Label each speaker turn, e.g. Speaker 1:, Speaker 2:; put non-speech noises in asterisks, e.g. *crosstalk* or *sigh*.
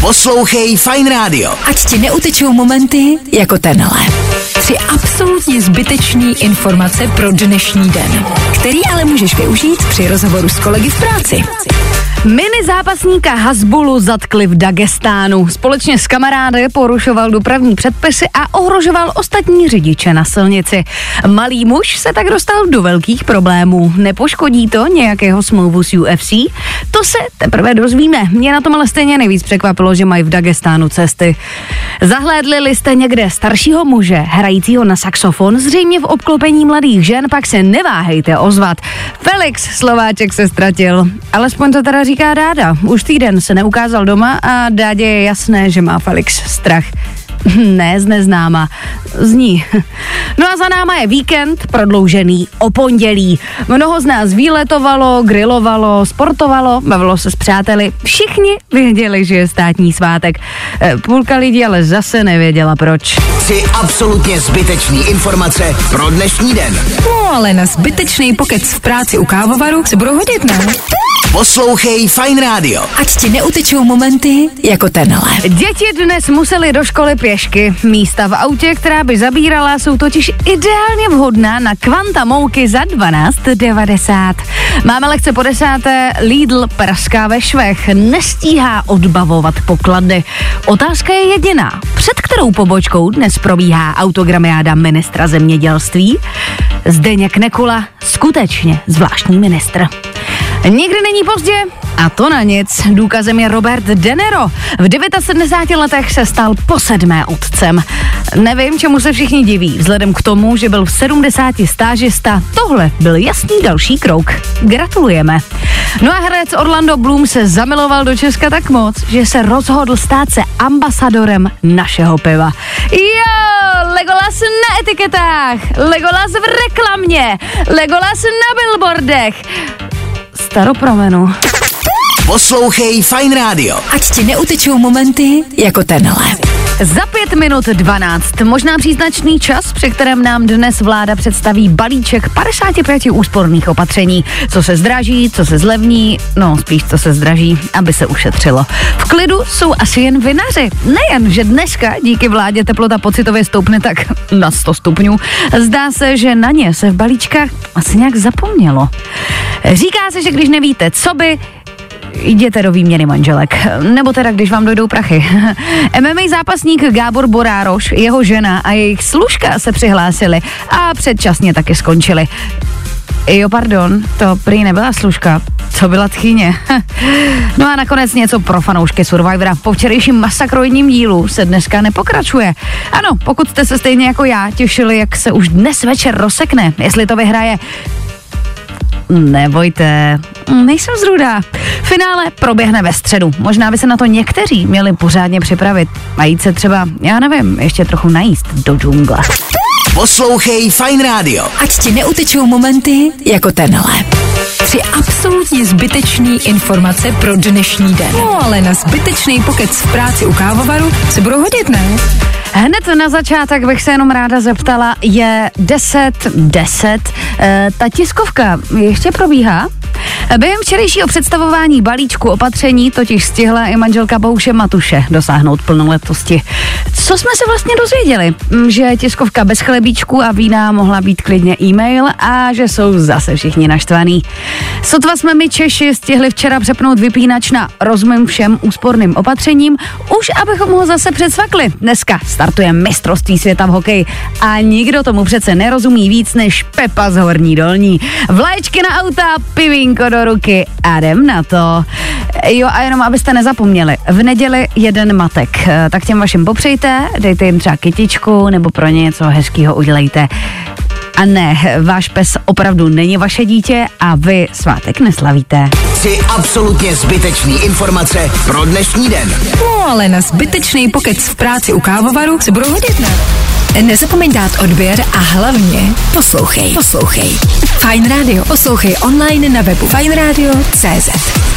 Speaker 1: Poslouchej Fine Radio.
Speaker 2: Ať ti neutečou momenty jako tenhle. Tři absolutně zbytečný informace pro dnešní den, který ale můžeš využít při rozhovoru s kolegy v práci.
Speaker 3: Mini zápasníka Hasbulu zatkli v Dagestánu. Společně s kamarády porušoval dopravní předpisy a ohrožoval ostatní řidiče na silnici. Malý muž se tak dostal do velkých problémů. Nepoškodí to nějakého smlouvu s UFC? To se teprve dozvíme. Mě na tom ale stejně nejvíc překvapilo, že mají v Dagestánu cesty. Zahlédli jste někde staršího muže, hrajícího na saxofon, zřejmě v obklopení mladých žen, pak se neváhejte ozvat. Felix Slováček se ztratil. Alespoň to teda říká Dáda. Už týden se neukázal doma a Dádě je jasné, že má Felix strach. Ne, z neznáma. Z ní. No a za náma je víkend prodloužený o pondělí. Mnoho z nás výletovalo, grilovalo, sportovalo, bavilo se s přáteli. Všichni věděli, že je státní svátek. Eh, Půlka lidí ale zase nevěděla proč.
Speaker 1: Tři absolutně zbytečný informace pro dnešní den.
Speaker 2: No ale na zbytečný pokec v práci u kávovaru se budou hodit, ne?
Speaker 1: Poslouchej Fine Radio.
Speaker 2: Ať ti neutečou momenty jako tenhle.
Speaker 3: Děti dnes museli do školy pěšky. Místa v autě, která by zabírala, jsou totiž ideálně vhodná na kvanta mouky za 12,90. Máme lekce po desáté, Lidl praská ve švech, nestíhá odbavovat poklady. Otázka je jediná. Před kterou pobočkou dnes probíhá autogramiáda ministra zemědělství? Zdeněk Nekula, skutečně zvláštní ministr. Nikdy není pozdě a to na nic. Důkazem je Robert De Niro. V 79 letech se stal po sedmé otcem. Nevím, čemu se všichni diví. Vzhledem k tomu, že byl v 70 stážista, tohle byl jasný další krok. Gratulujeme. No a herec Orlando Bloom se zamiloval do Česka tak moc, že se rozhodl stát se ambasadorem našeho piva. Jo, Legolas na etiketách, Legolas v reklamě, Legolas na billboardech. Staropromenu.
Speaker 1: Poslouchej Fine Radio.
Speaker 2: Ať ti neutečou momenty jako tenhle.
Speaker 3: Za pět minut 12, možná příznačný čas, při kterém nám dnes vláda představí balíček 55 úsporných opatření. Co se zdraží, co se zlevní, no spíš co se zdraží, aby se ušetřilo. V klidu jsou asi jen vinaři. Nejen, že dneska díky vládě teplota pocitově stoupne tak *laughs* na 100 stupňů, zdá se, že na ně se v balíčkách asi nějak zapomnělo. Říká se, že když nevíte, co by, jděte do výměny manželek. Nebo teda, když vám dojdou prachy. *laughs* MMA zápasník Gábor Borároš, jeho žena a jejich služka se přihlásili a předčasně taky skončili. Jo, pardon, to prý nebyla služka, to byla tchyně. *laughs* no a nakonec něco pro fanoušky Survivora. Po včerejším masakroidním dílu se dneska nepokračuje. Ano, pokud jste se stejně jako já těšili, jak se už dnes večer rozsekne, jestli to vyhraje Nebojte, nejsem zrůdá. Finále proběhne ve středu. Možná by se na to někteří měli pořádně připravit a jít se třeba, já nevím, ještě trochu najíst do džungle.
Speaker 1: Poslouchej Fine Radio.
Speaker 2: Ať ti neutečou momenty jako tenhle. Tři absolutně zbytečný informace pro dnešní den. No ale na zbytečný pokec v práci u kávovaru se budou hodit, ne?
Speaker 3: Hned na začátek bych se jenom ráda zeptala, je 10, 10, e, ta tiskovka ještě probíhá? Během včerejšího představování balíčku opatření totiž stihla i manželka Bouše Matuše dosáhnout plnoletosti. Co jsme se vlastně dozvěděli? Mm, Že tiskovka bez chlebíčku a vína mohla být klidně e-mail a že jsou zase všichni naštvaný. Sotva jsme my Češi stihli včera přepnout vypínač na rozumím všem úsporným opatřením, už abychom ho zase předsvakli. Dneska startuje mistrovství světa v hokeji a nikdo tomu přece nerozumí víc než Pepa z Horní Dolní. Vlaječky na auta, pivínko do ruky a jdem na to. Jo a jenom abyste nezapomněli, v neděli jeden matek, Eh, tak těm vašim popřejte, dejte jim třeba kytičku nebo pro ně něco hezkého udělejte. A ne, váš pes opravdu není vaše dítě a vy svátek neslavíte.
Speaker 1: Tři absolutně zbytečný informace pro dnešní den.
Speaker 2: No ale na zbytečný pokec v práci u kávovaru se budou hodit, ne? Nezapomeň dát odběr a hlavně poslouchej. Poslouchej. Fine Radio. Poslouchej online na webu fineradio.cz.